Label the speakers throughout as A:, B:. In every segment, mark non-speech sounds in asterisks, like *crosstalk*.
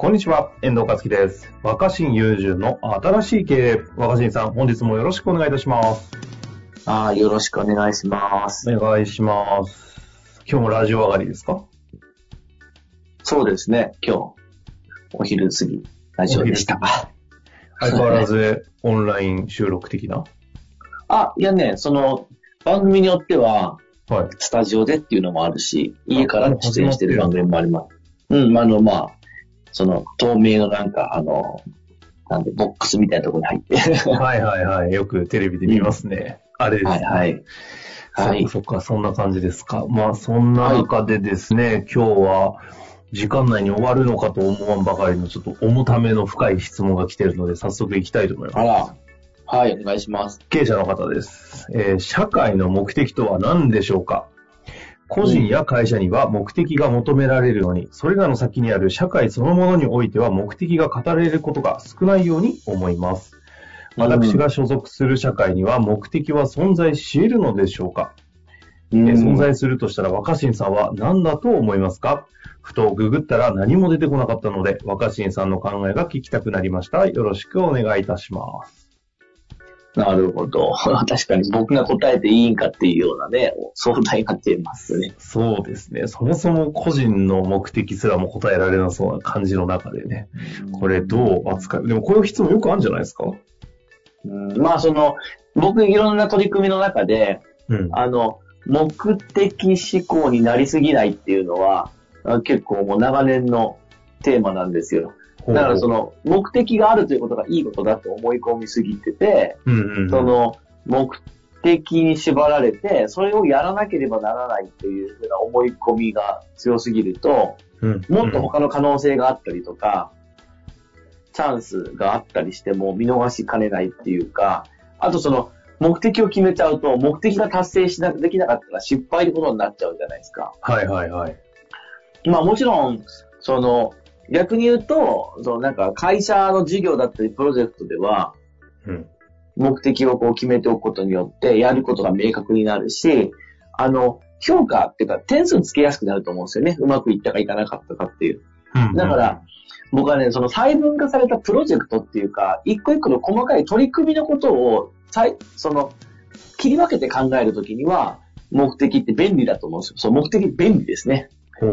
A: こんにちは、遠藤和樹です。若新雄純の新しい経営。若新さん、本日もよろしくお願いいたします。
B: ああ、よろしくお願いします。
A: お願いします。今日もラジオ上がりですか？
B: そうですね、今日、お昼過ぎ、ラジオでした。
A: 相変わらずオンライン収録的な？*laughs*
B: あ、いやね、その、番組によっては、
A: はい。
B: スタジオでっていうのもあるし、家から出演してる番組もあります。うん、あの、まあ、その、透明のなんか、あの、なんで、ボックスみたいなところに入って。
A: はいはいはい。よくテレビで見ますね。あれですね。
B: はいはい。はい。
A: そっかそっか、そんな感じですか。まあ、そんな中でですね、今日は、時間内に終わるのかと思わんばかりの、ちょっと重ための深い質問が来てるので、早速行きたいと思います
B: あ。ら、はい、お願いします。
A: 経営者の方です。えー社会の目的とは何でしょうか？個人や会社には目的が求められるように、それらの先にある社会そのものにおいては目的が語られることが少ないように思います。私が所属する社会には目的は存在し得るのでしょうか、存在するとしたら若新さんは何だと思いますか？ふとググったら何も出てこなかったので、若新さんの考えが聞きたくなりました。よろしくお願いいたします。
B: なるほど。*laughs* 確かに僕が答えていいんかっていうようなね、相談になっていますね。
A: そうですね。そもそも個人の目的すらも答えられなそうな感じの中でね。これどう扱う？でもこういう質問よくあるんじゃないですか？
B: うんまあその、僕いろんな取り組みの中で、
A: うん。
B: あの、目的思考になりすぎないっていうのは、あ結構もう長年のテーマなんですよ。だからその、目的があるということがいいことだと思い込みすぎてて、
A: うんうんうん、
B: その、目的に縛られて、それをやらなければならないっていうふうな思い込みが強すぎると、
A: うん、
B: もっと他の可能性があったりとか、チャンスがあったりしても見逃しかねないっていうか、あとその、目的を決めちゃうと、目的が達成しな、できなかったら失敗ってことになっちゃうじゃないですか。
A: はいはいはい。
B: まあもちろん、その、逆に言うと、そのなんか会社の事業だったりプロジェクトでは、
A: うん。
B: 目的をこう決めておくことによって、やることが明確になるし、あの、評価っていうか点数つけやすくなると思うんですよね。うまくいったかいかなかったかっていう。
A: うん
B: だから、僕はね、その細分化されたプロジェクトっていうか、一個一個の細かい取り組みのことを、その、切り分けて考えるときには、目的って便利だと思うんですよ。そう、目的便利ですね。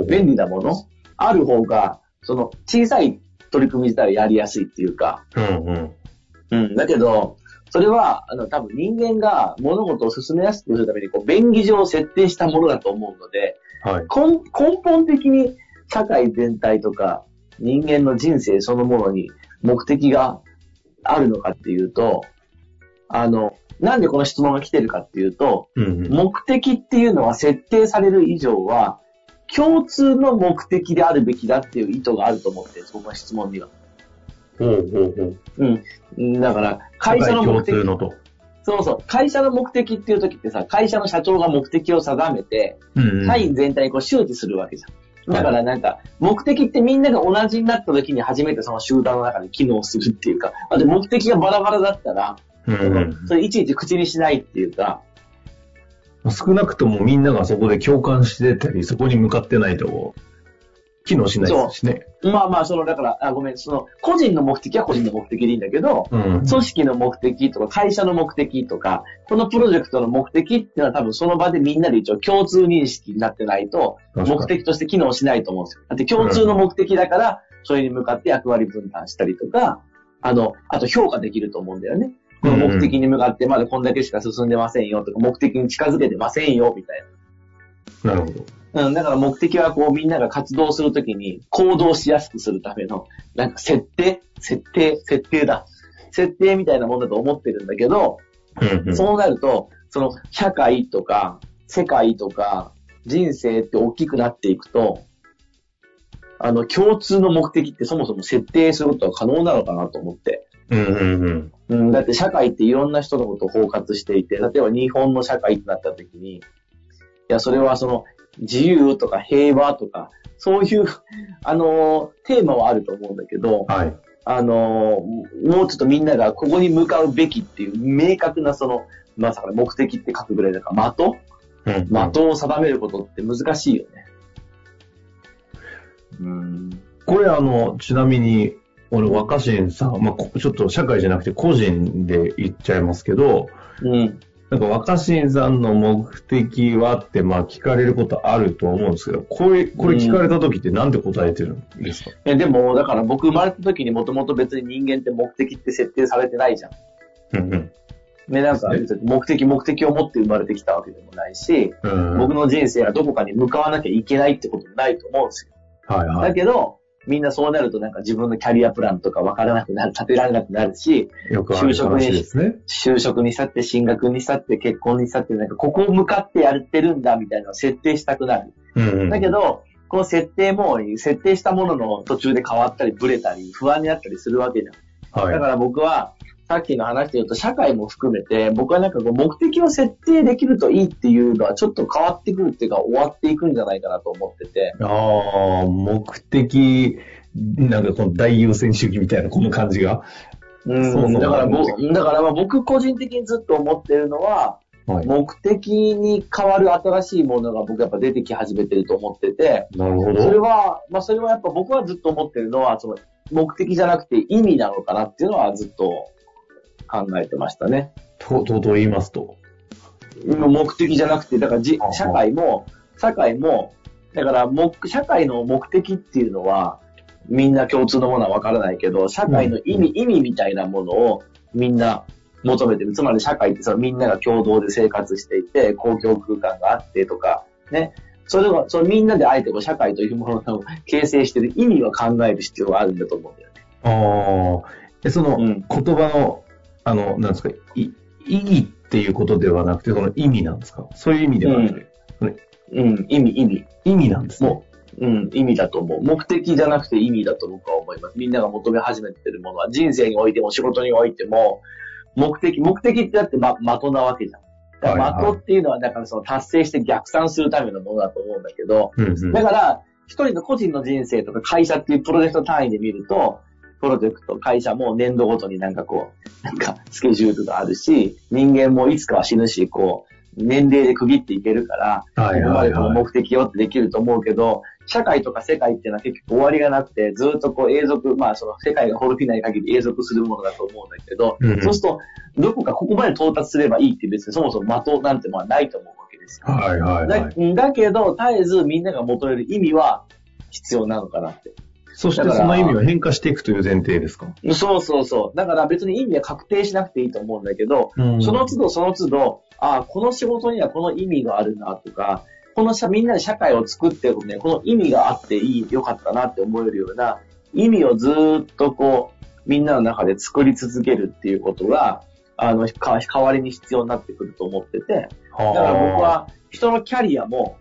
B: 便利なもの。ある方が、その、小さい取り組み自体はやりやすいっていうか、
A: うんうん。
B: うん、だけど、それは、あの、多分人間が物事を進めやすくするために、こう、便宜上設定したものだと思うので、
A: はい。
B: 根根本的に社会全体とか人間の人生そのものに目的があるのかっていうと、あの、なんでこの質問が来てるかっていうと、
A: うんうん。
B: 目的っていうのは設定される以上は、共通の目的であるべきだっていう意図があると思ってるんです、僕の質問には。
A: ほうほうほう。
B: うん。だから、会社の
A: 共
B: 目的
A: 通。のと。
B: そうそう。会社の目的っていう時ってさ、会社の社長が目的を定めて、
A: うんうん。
B: 社員全体にこう周知するわけじゃん。だからなんか、目的ってみんなが同じになった時に初めてその集団の中で機能するっていうか、あと目的がバラバラだったら、
A: うんうん
B: それいちいち口にしないっていうか、
A: 少なくともみんながそこで共感してたり、そこに向かってないと、機能しないですしね。
B: まあまあ、その、だから、あ、ごめん、その、個人の目的は個人の目的でいいんだけど、
A: うん。
B: 組織の目的とか会社の目的とか、このプロジェクトの目的っていうのは多分その場でみんなで一応共通認識になってないと、目的として機能しないと思うんですよ。だって共通の目的だから、それに向かって役割分担したりとか、あの、あと評価できると思うんだよね。この目的に向かってまだこんだけしか進んでませんよとか、目的に近づけてませんよみたい
A: なるほど。
B: な。うん、だから目的はこうみんなが活動するときに行動しやすくするための、なんか設定？設定？設定だ。設定みたいなものだと思ってるんだけど、
A: うんうん。
B: そうなると、その社会とか世界とか人生って大きくなっていくと、あの、共通の目的ってそもそも設定することは可能なのかなと思って。
A: うんうんうん。
B: うん、だって社会っていろんな人のことを包括していて、例えば日本の社会ってなった時に、いや、それはその、自由とか平和とか、そういう、*laughs* あのーテーマはあると思うんだけど、
A: はい。
B: あのーもうちょっとみんながここに向かうべきっていう明確なその、まさか目的って書くぐらいだから、的？
A: うん
B: 的を定めることって難しいよね。うん。
A: これあの、ちなみに、俺、若新さん、まあ、こちょっと社会じゃなくて個人で言っちゃいますけど、
B: うん。
A: なんか若新さんの目的はって、まあ聞かれることあると思うんですけど、これ、これ聞かれた時ってなんで答えてるんですか、
B: えでも、だから僕生まれた時にもともと別に人間って目的って設定されてないじゃん。
A: うんうん。
B: ね、なんか、目的、目的を持って生まれてきたわけでもないし、
A: うん
B: 僕の人生はどこかに向かわなきゃいけないってこともないと思うんですよ。
A: はいはい。
B: だけど、みんなそうなるとなんか自分のキャリアプランとかわからなくなる、立てられなくなるし、
A: よくある話ですね。
B: 就職にしたって、進学にしたって、結婚にしたって、なんかここを向かってやってるんだみたいなのを設定したくなる。
A: うんうん。
B: だけど、この設定も、設定したものの途中で変わったり、ブレたり、不安になったりするわけじゃん。
A: はい、
B: だから僕は、さっきの話で言うと、社会も含めて、僕はなんかこう、目的を設定できるといいっていうのは、ちょっと変わってくるっていうか、終わっていくんじゃないかなと思ってて。
A: ああ、目的、なんかこの大優先主義みたいなこの感じが。
B: うん、
A: そうそう
B: だからぼ、だからまあ僕個人的にずっと思ってるのは、
A: はい。
B: 目的に変わる新しいものが僕やっぱ出てき始めてると思ってて、
A: なるほ
B: それ
A: ど。
B: は、まあそれはやっぱ僕はずっと思ってるのは、その目的じゃなくて意味なのかなっていうのはずっと考えてましたね。
A: と、とうとう言いますと。
B: 目的じゃなくて、だからじ社会も、社会も、だから目、社会の目的っていうのは、みんな共通のものはわからないけど、社会の意味、意味みたいなものをみんな求めてる。つまり社会ってそのみんなが共同で生活していて、公共空間があってとか、ね。それが、そのみんなであえてこう社会というものを *laughs* 形成している意味を考える必要があるんだと思うんだよね。
A: ああ。え、その、
B: うん
A: 言葉の、あの、なんですか、い意義っていうことではなくて、その意味なんですか？そういう意味ではなくて、
B: うん、意味、意味。
A: 意味なんですね。
B: もう、うん、意味だと思う。目的じゃなくて意味だと僕は思います。みんなが求め始めてるものは、人生においても仕事においても、目的、目的ってだって、ま、的なわけじゃん。的っていうのは、だからその達成して逆算するためのものだと思うんだけど、
A: うんうん。
B: だから、一人の個人の人生とか会社っていうプロジェクト単位で見ると、プロジェクト、会社も年度ごとになんかこう、なんかスケジュールがあるし、人間もいつかは死ぬし、こう、年齢で区切っていけるから、
A: はい
B: ここまでこの
A: はいはい。
B: 目的をってできると思うけど、社会とか世界っていうのは結局終わりがなくて、ずっとこう永続、まあその世界が滅びない限り永続するものだと思うんだけど、
A: うんうん
B: そうすると、どこかここまで到達すればいいって別にそもそも的なんてものはないと思うわけですよ。
A: はいはいは
B: だ
A: い。
B: だけど、絶えずみんなが求める意味は必要なのかなって。
A: そしてその意味を変化していくという前提ですか？
B: そうそうそう。だから別に意味は確定しなくていいと思うんだけど、
A: うん。
B: その都度その都度、ああ、この仕事にはこの意味があるなとか、この社みんなで社会を作ってるね、この意味があっていい、よかったなって思えるような意味をずーっとこう、みんなの中で作り続けるっていうことが、あの、か代わりに必要になってくると思ってて、だから僕は人のキャリアも、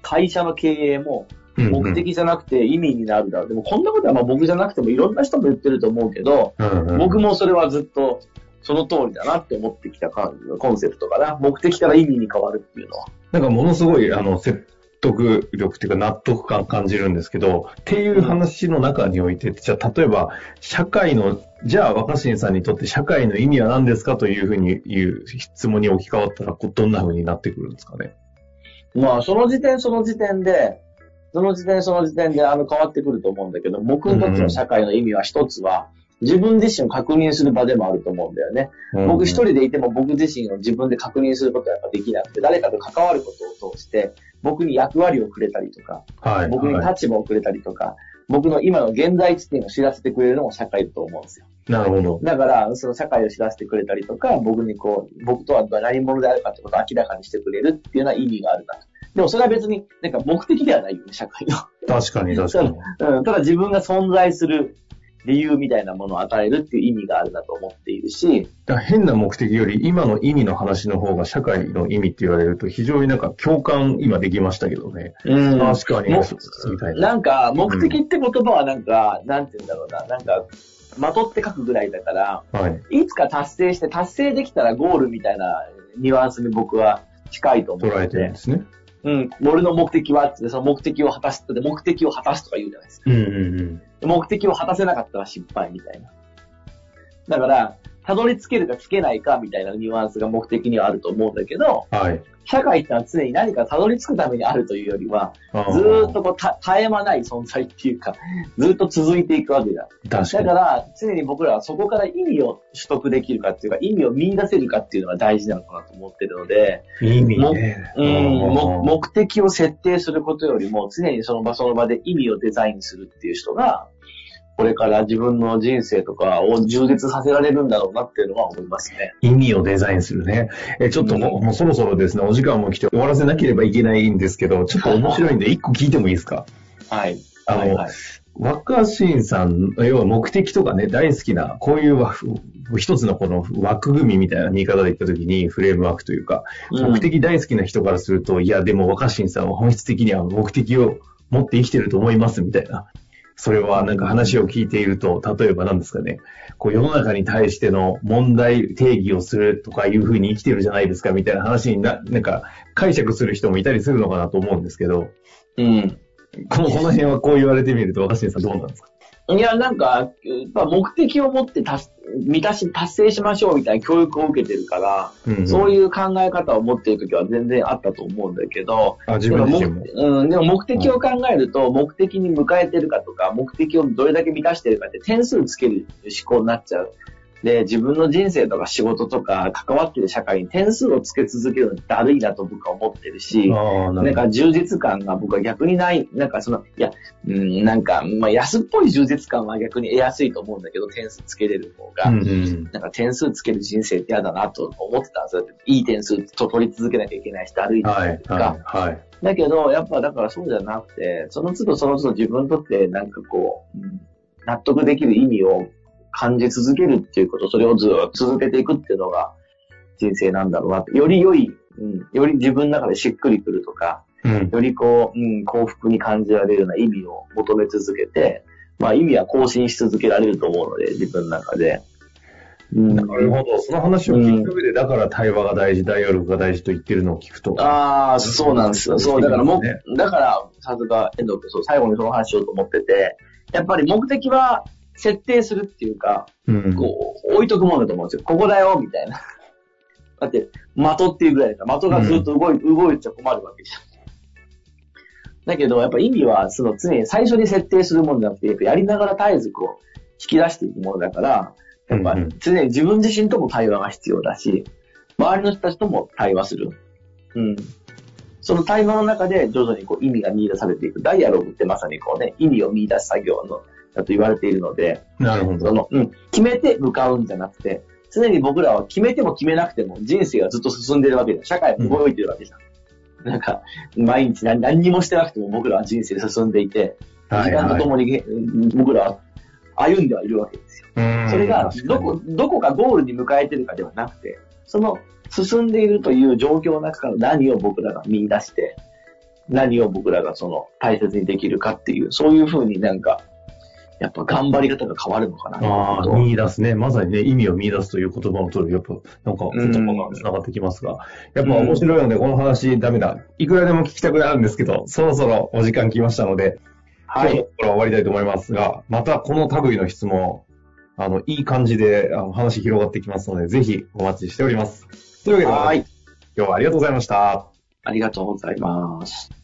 B: 会社の経営も、目的じゃなくて意味になるだろう。でもこんなことはまあ僕じゃなくてもいろんな人も言ってると思うけど、僕
A: も。
B: もそれはずっとその通りだなって思ってきた感じのコンセプトかな。目的から意味に変わるっていうのは。
A: なんかものすごい、あの、説得力っていうか納得感感じるんですけど、っていう話の中において、じゃあ例えば、社会の、じゃあ若新さんにとって社会の意味は何ですかというふうに言う質問に置き換わったら、どんなふうになってくるんですかね？
B: まあその時点その時点で、その時点その時点であの変わってくると思うんだけど、僕にとっての社会の意味は一つは、自分自身を確認する場でもあると思うんだよね。僕一人でいても僕自身を自分で確認することはやっぱできなくて、誰かと関わることを通して、僕に役割をくれたりとか、
A: はい。
B: 僕に
A: はい
B: 立場をくれたりとか、僕の今の現在地点を知らせてくれるのも社会だと思うんですよ。
A: なるほど。
B: だから、その社会を知らせてくれたりとか、僕にこう、僕とは何者であるかってことを明らかにしてくれるっていうような意味があるなと。でもそれは別に、なんか目的ではないよね、社会の。
A: 確かに *laughs* 確かに。
B: うん、ただ自分が存在する理由みたいなものを与えるっていう意味があるなと思っているし、
A: 変な目的より今の意味の話の方が社会の意味って言われると非常になんか共感今できましたけどね。
B: うん
A: 確かにな。
B: なんか、目的って言葉はなんか、なんて言うんだろうな、なんか、まとって書くぐらいだから、
A: はい。
B: いつか達成して、達成できたらゴールみたいなニュアンスに僕は近いと思
A: 捉え
B: ってて、
A: てるんですね。
B: うん、俺の目的はって、その目的を果たすって、目的を果たすとか言うじゃないですか。
A: うんうん
B: 目的を果たせなかったら失敗みたいな。だから、たどり着けるかつけないかみたいなニュアンスが目的にはあると思うんだけど、
A: うん。はい。
B: 社会ってのは常に何かたどり着くためにあるというよりは、
A: あ
B: ずーっとこうた絶え間ない存在っていうか、*laughs* ずーっと続いていくわけだ。だから、常に僕らはそこから意味を取得できるかっていうか、意味を見出せるかっていうのが大事なのかなと思ってるので、
A: 意味ね。
B: うん、目的を設定することよりも、常にその場その場で意味をデザインするっていう人が、これから自分の人生とかを充実させられるんだろうなっていうのは思いますね。
A: 意味をデザインするね。え、ちょっともう,、もうそろそろですね、お時間も来て終わらせなければいけないんですけど、ちょっと面白いんで一個聞いてもいいですか？
B: はい。
A: あの
B: はいはい、
A: 若新さん、要は目的とかね、大好きな、こういうわ一つのこの枠組みみたいな見方で言ったときに、フレームワークというか、
B: うん
A: 目的大好きな人からすると、いや、でも若新さんは本質的には目的を持って生きてると思いますみたいな。それはなんか話を聞いていると、例えば何ですかね、こう世の中に対しての問題定義をするとかいうふうに生きてるじゃないですかみたいな話にな、なんか解釈する人もいたりするのかなと思うんですけど、
B: うん。
A: このこの辺はこう言われてみると若新さんどうなんですか？
B: いや、なんか、やっぱ目的を持って達満たし、達成しましょうみたいな教育を受けてるから、
A: うん
B: そういう考え方を持っているときは全然あったと思うんだけど、
A: あ、自分自身
B: うん、でも目的を考えると、目的に迎えてるかとか、目的をどれだけ満たしてるかって点数つける思考になっちゃう。で、自分の人生とか仕事とか関わってる社会に点数をつけ続けるのってだるいなと僕は思ってるし、
A: な
B: んか充実感が僕は逆にない、なんかその、いや、うん、なんか、まあ安っぽい充実感は逆に得やすいと思うんだけど、点数つけれる方が。
A: うんうん
B: なんか点数つける人生って嫌だなと思ってたんですよ。いい点数と取り続けなきゃいけないし、だるいな
A: はい、
B: とか。
A: はい、はい。
B: だけど、やっぱだからそうじゃなくて、その都度その都度自分にとってなんかこう、うん納得できる意味を感じ続けるっていうこと、それをずっと続けていくっていうのが人生なんだろうな。より良い、うん、より自分の中でしっくりくるとか、
A: うん。
B: よりこう、うん、幸福に感じられるような意味を求め続けて、まあ意味は更新し続けられると思うので、自分の中で。うん、
A: なるほど。その話を聞く上で、だから対話が大事、ダイアログが大事と言ってるのを聞くと。
B: ああ、そうなんですよ。そう、だからも
A: ね
B: う、だから、さすが遠藤君、そう、最後にその話しようと思ってて、やっぱり目的は設定するっていうか、
A: うん。
B: こう、置いとくものだと思うんですよ。ここだよ、みたいな。*laughs* だって、的っていうぐらいだから、的がずっと動い,、動いちゃ困るわけじゃん。だけど、やっぱ意味は、その常に最初に設定するものじゃなくて、やっぱやりながら絶えずこう、引き出していくものだから、やっぱ
A: うんうん
B: 常に自分自身とも対話が必要だし、周りの人たちとも対話する。うん。その対話の中で徐々にこう意味が見出されていく。ダイアログってまさにこうね、意味を見出す作業の、だと言われているので、
A: なるほど。
B: その、うん、決めて向かうんじゃなくて、常に僕らは決めても決めなくても人生がずっと進んでるわけじゃん。社会も動いてるわけじゃん。なんか、毎日何何にもしてなくても僕らは人生進んでいて、時間とともにげ僕らは歩んではいるわけですよ。
A: うん
B: それがどこ、どこかゴールに迎えてるかではなくて、その進んでいるという状況の中から何を僕らが見出して、何を僕らがその大切にできるかっていう、そういうふうになんか、やっぱ頑張り方が変わるのかな
A: ああ、
B: と
A: 見出すね。まさにね、意味を見出すという言葉の通り、やっぱ、なんか言葉が繋がってきますが、やっぱ面白いので、この話ダメだ。いくらでも聞きたくなるんですけど、そろそろお時間来ましたので、
B: はい。
A: 今日のところは終わりたいと思いますが、またこの類の質問、あの、いい感じであの話広がってきますので、ぜひお待ちしております。というわけで、
B: はい。
A: 今日はありがとうございました。
B: ありがとうございます。